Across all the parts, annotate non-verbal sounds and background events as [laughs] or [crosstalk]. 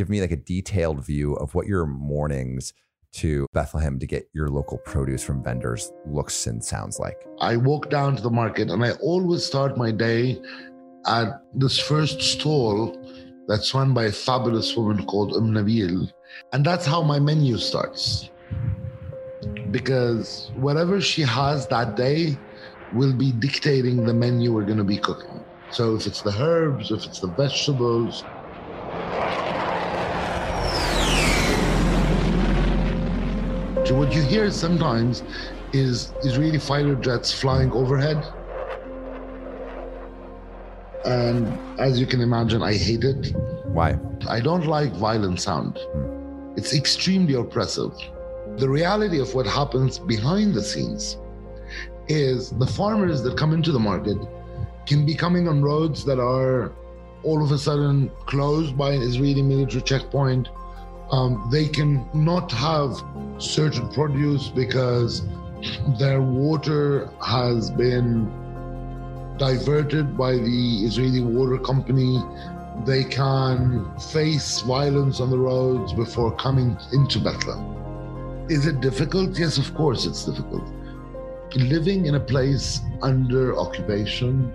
give me like a detailed view of what your mornings to Bethlehem to get your local produce from vendors looks and sounds like? I walk down to the market and I always start my day at this first stall that's run by a fabulous woman called Um Nabil. And that's how my menu starts. Because whatever she has that day will be dictating the menu we're going to be cooking. So if it's the herbs, if it's the vegetables, So what you hear sometimes is Israeli fighter jets flying overhead. And as you can imagine, I hate it. Why? I don't like violent sound. Hmm. It's extremely oppressive. The reality of what happens behind the scenes is the farmers that come into the market can be coming on roads that are all of a sudden closed by an Israeli military checkpoint um, they can not have certain produce because their water has been diverted by the Israeli water company. They can face violence on the roads before coming into Bethlehem. Is it difficult? Yes, of course it's difficult. Living in a place under occupation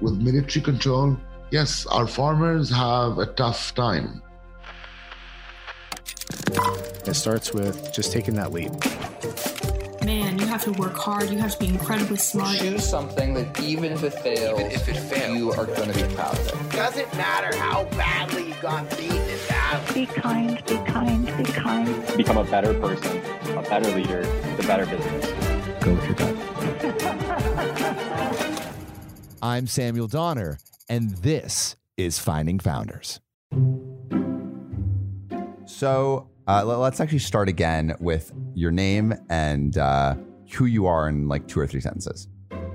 with military control, yes, our farmers have a tough time. It starts with just taking that leap. Man, you have to work hard. You have to be incredibly smart. Choose something that even if it fails, even if it fails, you are going to be proud of it. Doesn't matter how badly you got beaten in battle. Be kind, be kind, be kind. Become a better person, a better leader, the better business. Go with your gut. [laughs] I'm Samuel Donner, and this is Finding Founders. So uh, let's actually start again with your name and uh, who you are in like two or three sentences.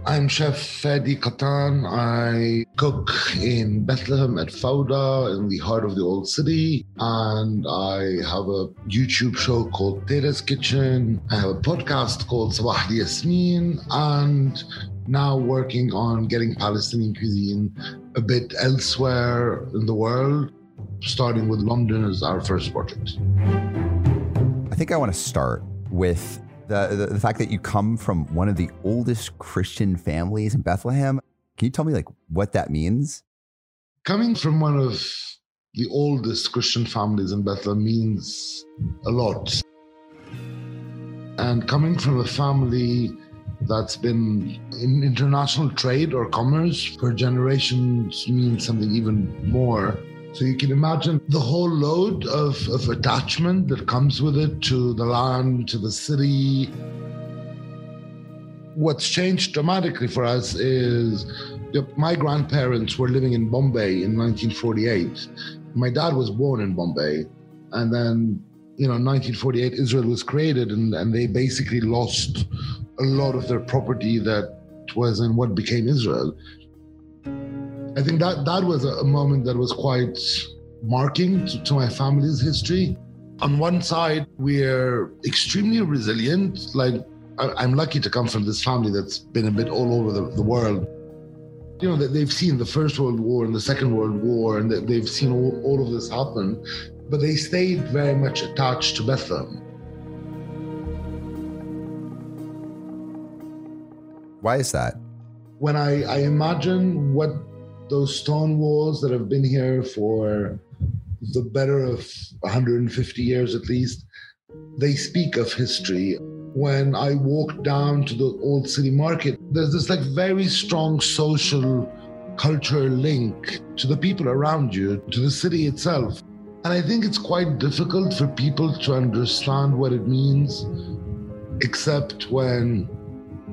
I'm Chef Fadi Kattan. I cook in Bethlehem at Fawda in the heart of the old city. And I have a YouTube show called Tera's Kitchen. I have a podcast called Sabah Yasmin. And now working on getting Palestinian cuisine a bit elsewhere in the world starting with London as our first project. I think I want to start with the, the, the fact that you come from one of the oldest Christian families in Bethlehem. Can you tell me like what that means? Coming from one of the oldest Christian families in Bethlehem means a lot. And coming from a family that's been in international trade or commerce for generations means something even more. So you can imagine the whole load of, of attachment that comes with it to the land, to the city. What's changed dramatically for us is my grandparents were living in Bombay in 1948. My dad was born in Bombay. And then, you know, 1948, Israel was created, and, and they basically lost a lot of their property that was in what became Israel. I think that that was a moment that was quite marking to, to my family's history. On one side, we're extremely resilient. Like I, am lucky to come from this family that's been a bit all over the, the world. You know, they've seen the First World War and the Second World War, and they've seen all, all of this happen, but they stayed very much attached to Bethlehem. Why is that? When I, I imagine what those stone walls that have been here for the better of 150 years at least, they speak of history. When I walk down to the old city market, there's this like very strong social cultural link to the people around you, to the city itself. And I think it's quite difficult for people to understand what it means, except when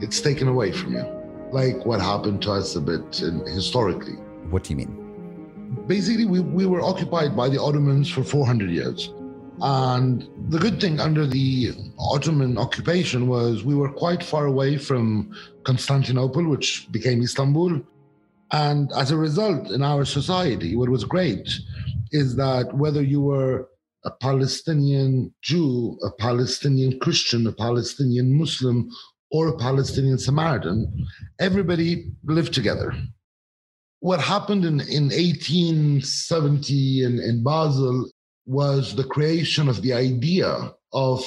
it's taken away from you, like what happened to us a bit in, historically. What do you mean? Basically, we, we were occupied by the Ottomans for 400 years. And the good thing under the Ottoman occupation was we were quite far away from Constantinople, which became Istanbul. And as a result, in our society, what was great is that whether you were a Palestinian Jew, a Palestinian Christian, a Palestinian Muslim, or a Palestinian Samaritan, everybody lived together what happened in, in 1870 in, in Basel was the creation of the idea of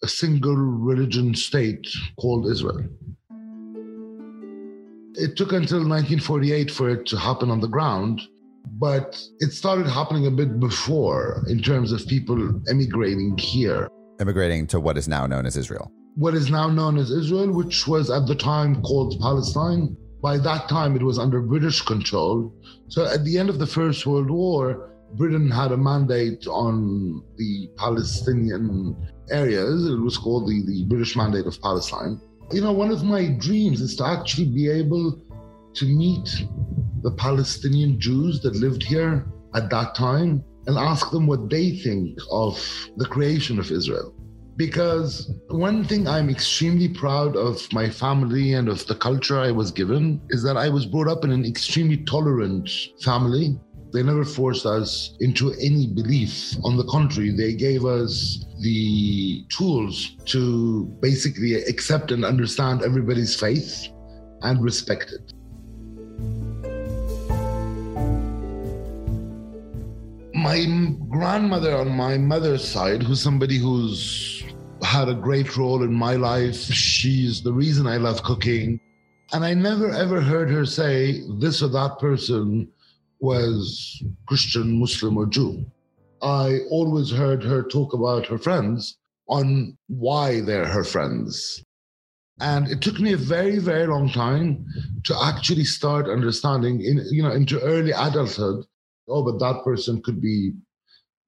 a single religion state called Israel. It took until 1948 for it to happen on the ground, but it started happening a bit before in terms of people emigrating here. Immigrating to what is now known as Israel. What is now known as Israel, which was at the time called Palestine. By that time, it was under British control. So at the end of the First World War, Britain had a mandate on the Palestinian areas. It was called the, the British Mandate of Palestine. You know, one of my dreams is to actually be able to meet the Palestinian Jews that lived here at that time and ask them what they think of the creation of Israel. Because one thing I'm extremely proud of my family and of the culture I was given is that I was brought up in an extremely tolerant family. They never forced us into any belief. On the contrary, they gave us the tools to basically accept and understand everybody's faith and respect it. my grandmother on my mother's side, who's somebody who's had a great role in my life, she's the reason I love cooking. And I never ever heard her say this or that person was Christian, Muslim, or Jew. I always heard her talk about her friends on why they're her friends. And it took me a very, very long time to actually start understanding in you know into early adulthood oh, but that person could be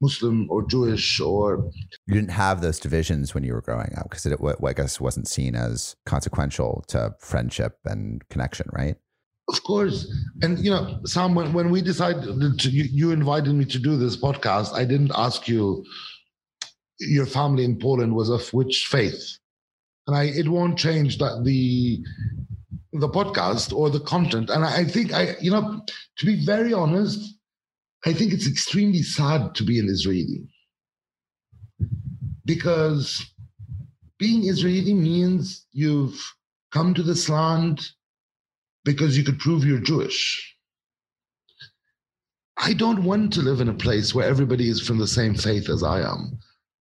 Muslim or Jewish or. You didn't have those divisions when you were growing up because it, I guess, wasn't seen as consequential to friendship and connection, right? Of course. And, you know, Sam, when, when we decided to, you, you invited me to do this podcast, I didn't ask you, your family in Poland was of which faith? And I, it won't change that the the podcast or the content. And I, I think I, you know, to be very honest, I think it's extremely sad to be an Israeli because being Israeli means you've come to this land because you could prove you're Jewish. I don't want to live in a place where everybody is from the same faith as I am.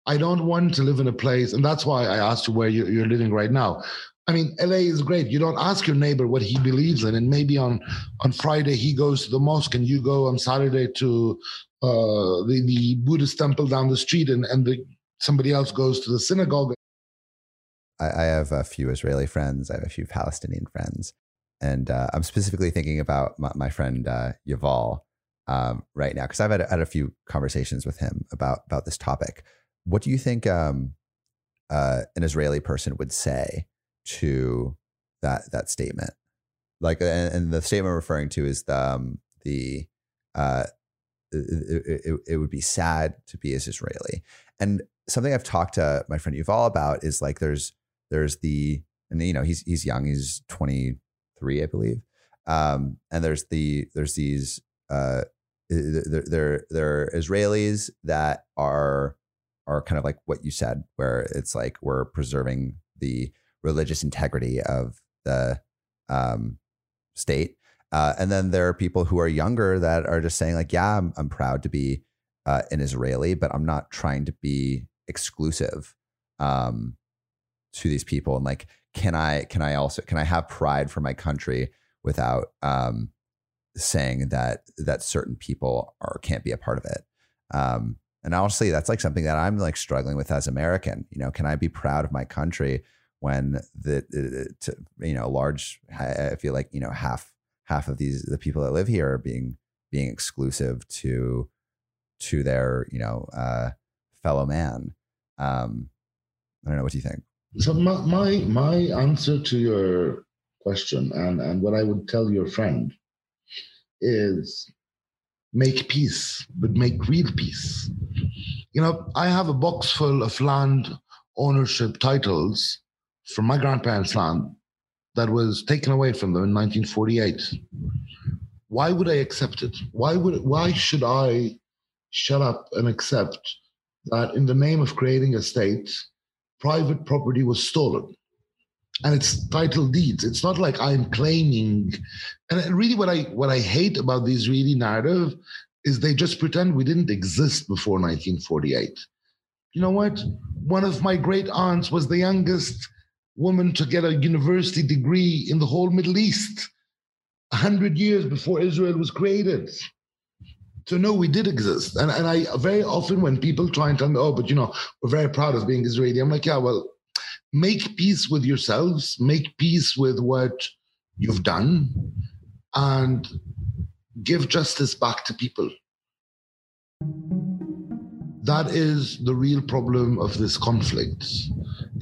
I don't want to live in a place, and that's why I asked you where you're, living right now. I mean, LA is great. You don't ask your neighbor what he believes in, and maybe on on Friday he goes to the mosque, and you go on Saturday to uh, the the Buddhist temple down the street, and and the, somebody else goes to the synagogue. I, I, have a few Israeli friends. I have a few Palestinian friends, and uh, I'm specifically thinking about my, my friend uh, Yuval um, right now because I've had, had a few conversations with him about about this topic. What do you think um, uh, an Israeli person would say? To that that statement. Like, and, and the statement I'm referring to is the um, the uh, it, it, it, would be sad to be as Israeli. And something I've talked to my friend Yuval about is like there's there's the and you know he's he's young he's 23 I believe um, and there's the there's these uh, there there there are Israelis that are are kind of like what you said where it's like we're preserving the religious integrity of the um, state. Uh, and then there are people who are younger that are just saying like, yeah, I'm, I'm proud to be uh, an Israeli, but I'm not trying to be exclusive um, to these people. And like, can I, can I also, can I have pride for my country without um, saying that, that certain people are, can't be a part of it? Um, and honestly, that's like something that I'm like struggling with as American. You know, can I be proud of my country when the, the you know large I feel like you know half half of these the people that live here are being being exclusive to to their you know uh, fellow man. Um, I don't know. What do you think? So my, my my answer to your question and and what I would tell your friend is make peace, but make real peace. You know, I have a box full of land ownership titles from my grandparents' land that was taken away from them in 1948. Why would I accept it? Why would why should I shut up and accept that in the name of creating a state, private property was stolen? And it's title deeds. It's not like I'm claiming. And really, what I what I hate about the Israeli narrative is they just pretend we didn't exist before 1948. You know what? One of my great aunts was the youngest woman to get a university degree in the whole Middle East, 100 years before Israel was created. So, no, we did exist. And, and I very often, when people try and tell me, oh, but you know, we're very proud of being Israeli, I'm like, yeah, well, make peace with yourselves, make peace with what you've done, and give justice back to people. That is the real problem of this conflict.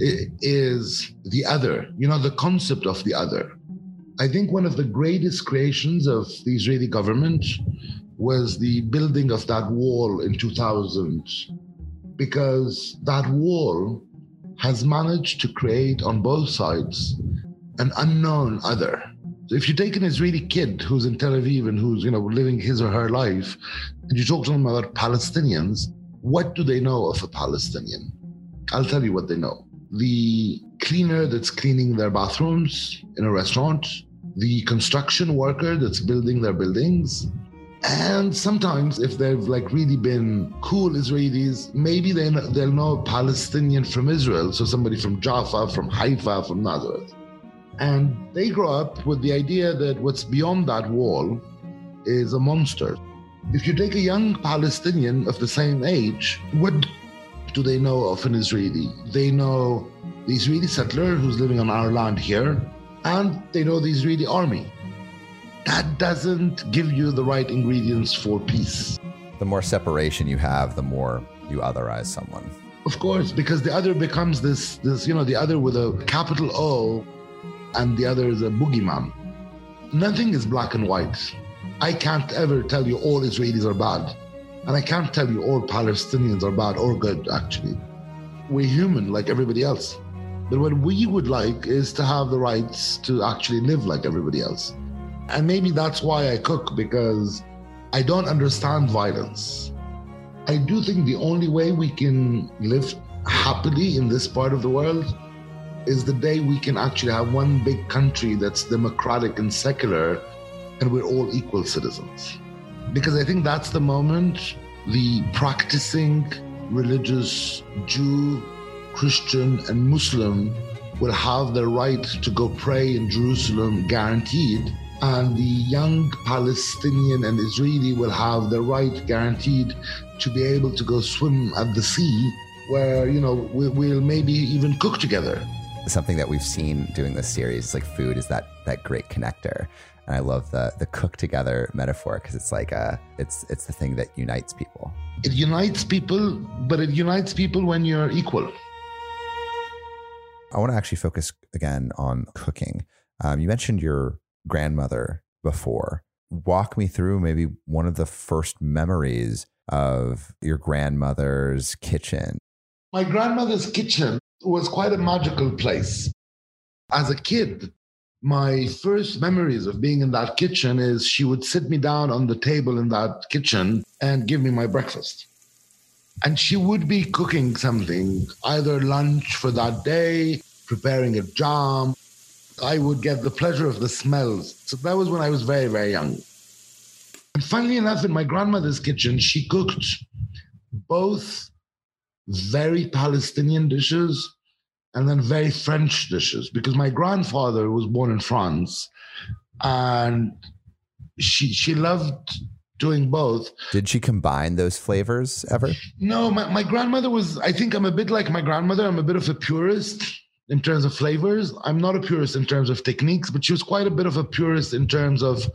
Is the other, you know, the concept of the other. I think one of the greatest creations of the Israeli government was the building of that wall in 2000, because that wall has managed to create on both sides an unknown other. So if you take an Israeli kid who's in Tel Aviv and who's you know living his or her life, and you talk to them about Palestinians, what do they know of a Palestinian? I'll tell you what they know. The cleaner that's cleaning their bathrooms in a restaurant, the construction worker that's building their buildings, and sometimes, if they've like really been cool Israelis, maybe they they'll know a Palestinian from Israel, so somebody from Jaffa, from Haifa, from Nazareth, and they grow up with the idea that what's beyond that wall is a monster. If you take a young Palestinian of the same age, what do they know of an Israeli? They know the Israeli settler who's living on our land here, and they know the Israeli army that doesn't give you the right ingredients for peace. The more separation you have, the more you otherize someone. Of course, because the other becomes this, this, you know, the other with a capital O and the other is a boogeyman. Nothing is black and white. I can't ever tell you all Israelis are bad. And I can't tell you all Palestinians are bad or good, actually. We're human like everybody else. But what we would like is to have the rights to actually live like everybody else. And maybe that's why I cook because I don't understand violence. I do think the only way we can live happily in this part of the world is the day we can actually have one big country that's democratic and secular and we're all equal citizens. Because I think that's the moment the practicing religious Jew, Christian, and Muslim will have the right to go pray in Jerusalem guaranteed and the young Palestinian and Israeli will have the right guaranteed to be able to go swim at the sea where, you know, we'll maybe even cook together. Something that we've seen doing this series, like food, is that that great connector. And I love the the cook together metaphor because it's like a it's it's the thing that unites people. It unites people, but it unites people when you're equal. I want to actually focus again on cooking. Um, you mentioned your grandmother before. Walk me through maybe one of the first memories of your grandmother's kitchen. My grandmother's kitchen was quite a magical place. As a kid, my first memories of being in that kitchen is she would sit me down on the table in that kitchen and give me my breakfast. And she would be cooking something, either lunch for that day, preparing a jam, I would get the pleasure of the smells. So that was when I was very, very young. And funnily enough, in my grandmother's kitchen, she cooked both very Palestinian dishes and then very French dishes because my grandfather was born in France and she she loved doing both. Did she combine those flavors ever? No, my, my grandmother was, I think I'm a bit like my grandmother. I'm a bit of a purist in terms of flavors. I'm not a purist in terms of techniques, but she was quite a bit of a purist in terms of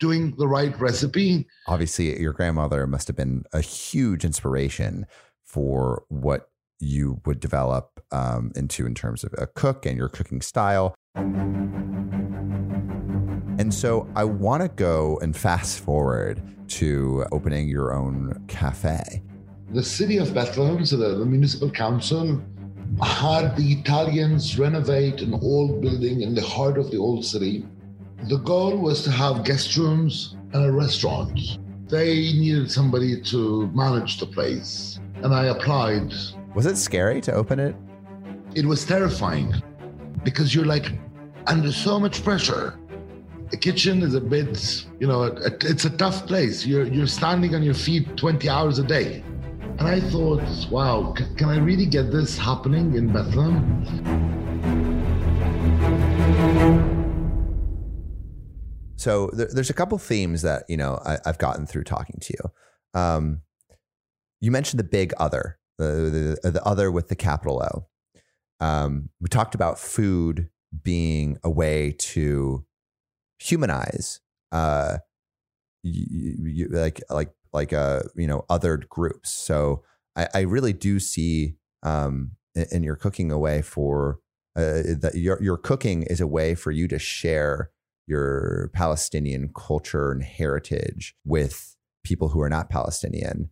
doing the right recipe. Obviously, your grandmother must have been a huge inspiration for what you would develop um, into in terms of a cook and your cooking style. And so I want to go and fast forward to opening your own cafe. The city of Bethlehem, so the, the municipal council, had the Italians renovate an old building in the heart of the old city. The goal was to have guest rooms and a restaurant. They needed somebody to manage the place, and I applied. Was it scary to open it? It was terrifying because you're like under so much pressure. The kitchen is a bit, you know, it's a tough place. You're you're standing on your feet 20 hours a day. And I thought, wow, can I really get this happening in Bethlehem? So there, there's a couple themes that you know I, have gotten through talking to you. Um, you mentioned the big other, the, the, the other with the capital O. Um, we talked about food being a way to humanize, uh, you, like like like uh you know othered groups. So I, I really do see um, in, in your cooking a way for uh, that your your cooking is a way for you to share your Palestinian culture and heritage with people who are not Palestinian.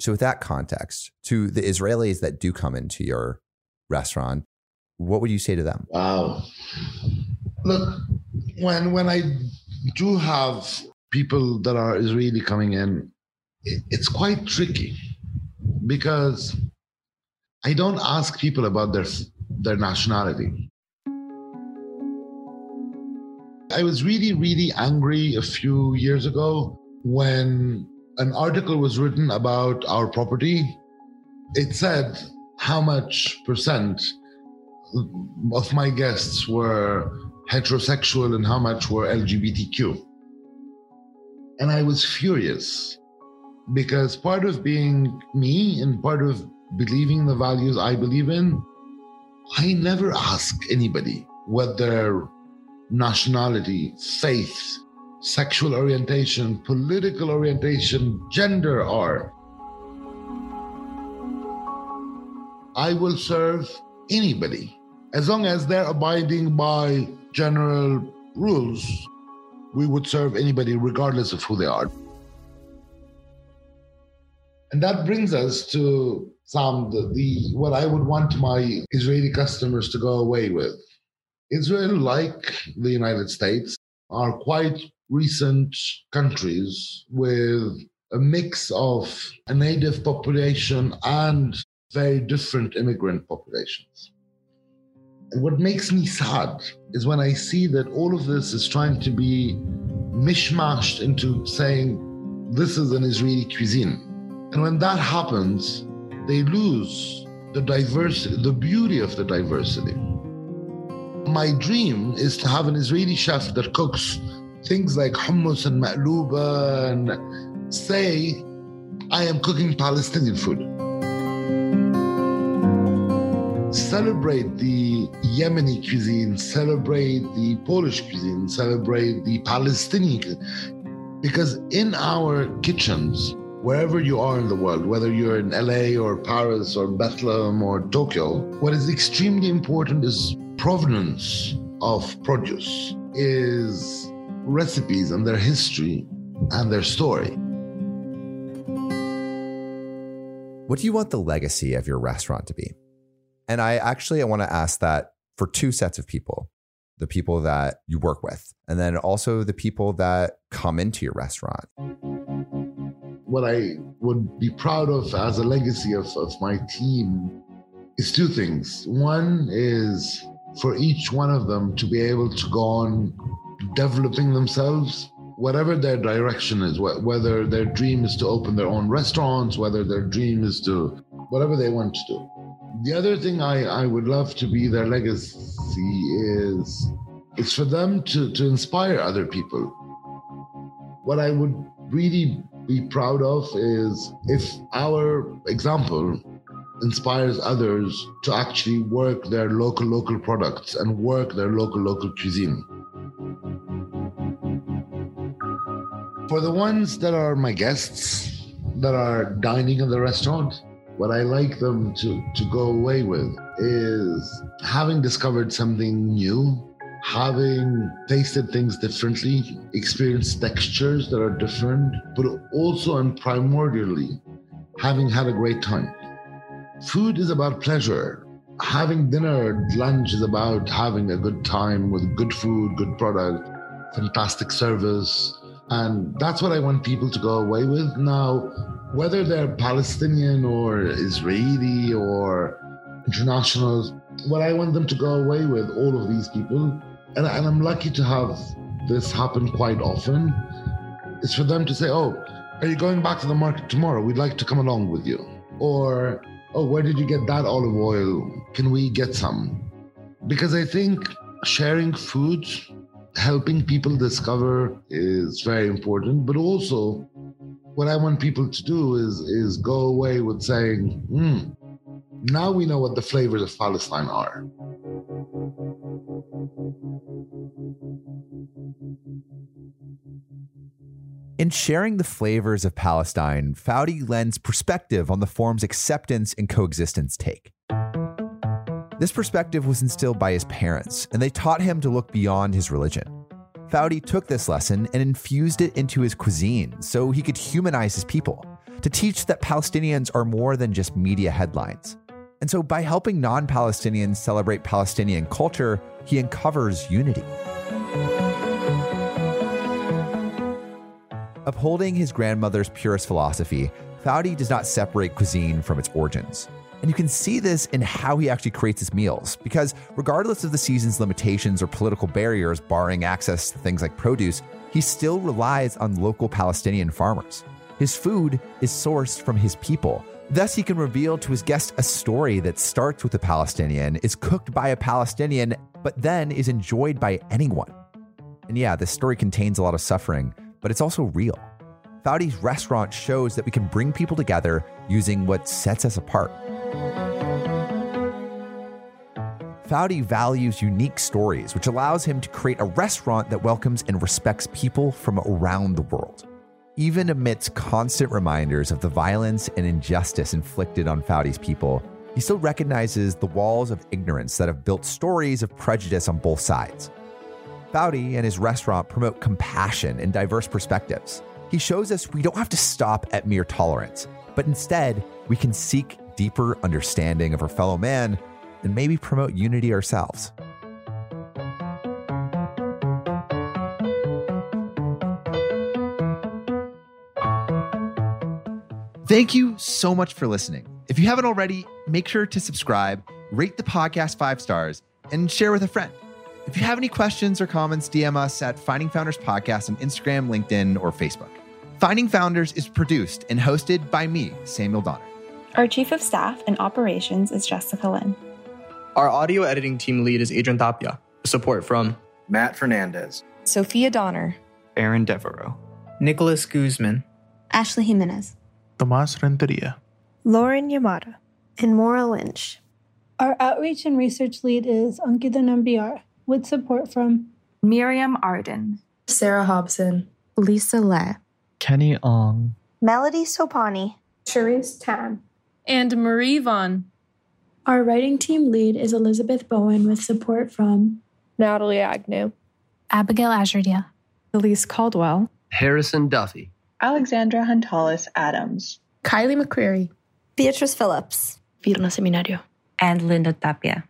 So, with that context, to the Israelis that do come into your restaurant, what would you say to them? Wow. Look, when when I do have people that are Israeli coming in, it's quite tricky because I don't ask people about their their nationality. I was really, really angry a few years ago when an article was written about our property. It said how much percent of my guests were heterosexual and how much were LGBTQ. And I was furious because part of being me and part of believing the values I believe in, I never ask anybody what their nationality, faith, sexual orientation, political orientation, gender are. I will serve anybody as long as they're abiding by general rules. We would serve anybody regardless of who they are. And that brings us to some the, the what I would want my Israeli customers to go away with. Israel, like the United States, are quite recent countries with a mix of a native population and very different immigrant populations. And what makes me sad is when I see that all of this is trying to be mishmashed into saying this is an Israeli cuisine. And when that happens, they lose the diversity, the beauty of the diversity. My dream is to have an Israeli chef that cooks things like hummus and ma'luba and say, I am cooking Palestinian food. Celebrate the Yemeni cuisine, celebrate the Polish cuisine, celebrate the Palestinian cuisine. Because in our kitchens, wherever you are in the world, whether you're in LA or Paris or Bethlehem or Tokyo, what is extremely important is provenance of produce, is recipes and their history and their story. What do you want the legacy of your restaurant to be? And I actually I want to ask that for two sets of people the people that you work with, and then also the people that come into your restaurant what I would be proud of as a legacy of, of my team is two things. One is for each one of them to be able to go on developing themselves, whatever their direction is, whether their dream is to open their own restaurants, whether their dream is to whatever they want to do. The other thing I, I would love to be their legacy is it's for them to, to inspire other people. What I would really be proud of is if our example inspires others to actually work their local local products and work their local local cuisine for the ones that are my guests that are dining in the restaurant what i like them to to go away with is having discovered something new having tasted things differently, experienced textures that are different, but also and primordially having had a great time. Food is about pleasure. Having dinner, lunch is about having a good time with good food, good product, fantastic service. And that's what I want people to go away with. Now, whether they're Palestinian or Israeli or internationals, what I want them to go away with, all of these people, and, and I'm lucky to have this happen quite often is for them to say, Oh, are you going back to the market tomorrow? We'd like to come along with you. Or, Oh, where did you get that olive oil? Can we get some? Because I think sharing food, helping people discover is very important, but also what I want people to do is is go away with saying, hmm, now we know what the flavors of Palestine are. In sharing the flavors of Palestine, Fadi lends perspective on the form's acceptance and coexistence take. This perspective was instilled by his parents, and they taught him to look beyond his religion. Fadi took this lesson and infused it into his cuisine so he could humanize his people, to teach that Palestinians are more than just media headlines. And so, by helping non Palestinians celebrate Palestinian culture, he uncovers unity. Upholding his grandmother's purist philosophy, Fadi does not separate cuisine from its origins. And you can see this in how he actually creates his meals, because regardless of the season's limitations or political barriers barring access to things like produce, he still relies on local Palestinian farmers. His food is sourced from his people. Thus, he can reveal to his guests a story that starts with a Palestinian, is cooked by a Palestinian, but then is enjoyed by anyone. And yeah, this story contains a lot of suffering, but it's also real. Fadi's restaurant shows that we can bring people together using what sets us apart. Fadi values unique stories, which allows him to create a restaurant that welcomes and respects people from around the world. Even amidst constant reminders of the violence and injustice inflicted on Fadi's people, he still recognizes the walls of ignorance that have built stories of prejudice on both sides. Fadi and his restaurant promote compassion and diverse perspectives. He shows us we don't have to stop at mere tolerance, but instead, we can seek deeper understanding of our fellow man and maybe promote unity ourselves. Thank you so much for listening. If you haven't already, make sure to subscribe, rate the podcast five stars, and share with a friend. If you have any questions or comments, DM us at Finding Founders Podcast on Instagram, LinkedIn, or Facebook. Finding Founders is produced and hosted by me, Samuel Donner. Our Chief of Staff and Operations is Jessica Lynn. Our audio editing team lead is Adrian Tapia. Support from Matt Fernandez, Sophia Donner, Aaron Devereaux, Nicholas Guzman, Ashley Jimenez, Tomas Renteria, Lauren Yamada, and Maura Lynch. Our outreach and research lead is Ankita Nambiar, with support from Miriam Arden, Sarah Hobson, Lisa Le, Kenny Ong, Melody Sopani, Cherise Tan, and Marie Vaughn. Our writing team lead is Elizabeth Bowen with support from Natalie Agnew, Abigail Azurdia, Elise Caldwell, Harrison Duffy, Alexandra Huntalis Adams, Kylie McCreary, Beatrice Phillips, Virna Seminario, and Linda Tapia.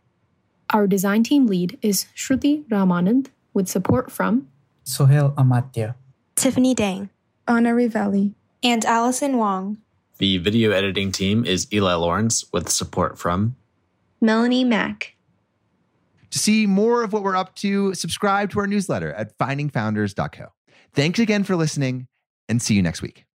Our design team lead is Shruti Ramanand with support from Sohel Amatya, Tiffany Dang, Anna Rivelli, and Allison Wong. The video editing team is Eli Lawrence with support from Melanie Mack. To see more of what we're up to, subscribe to our newsletter at findingfounders.co. Thanks again for listening and see you next week.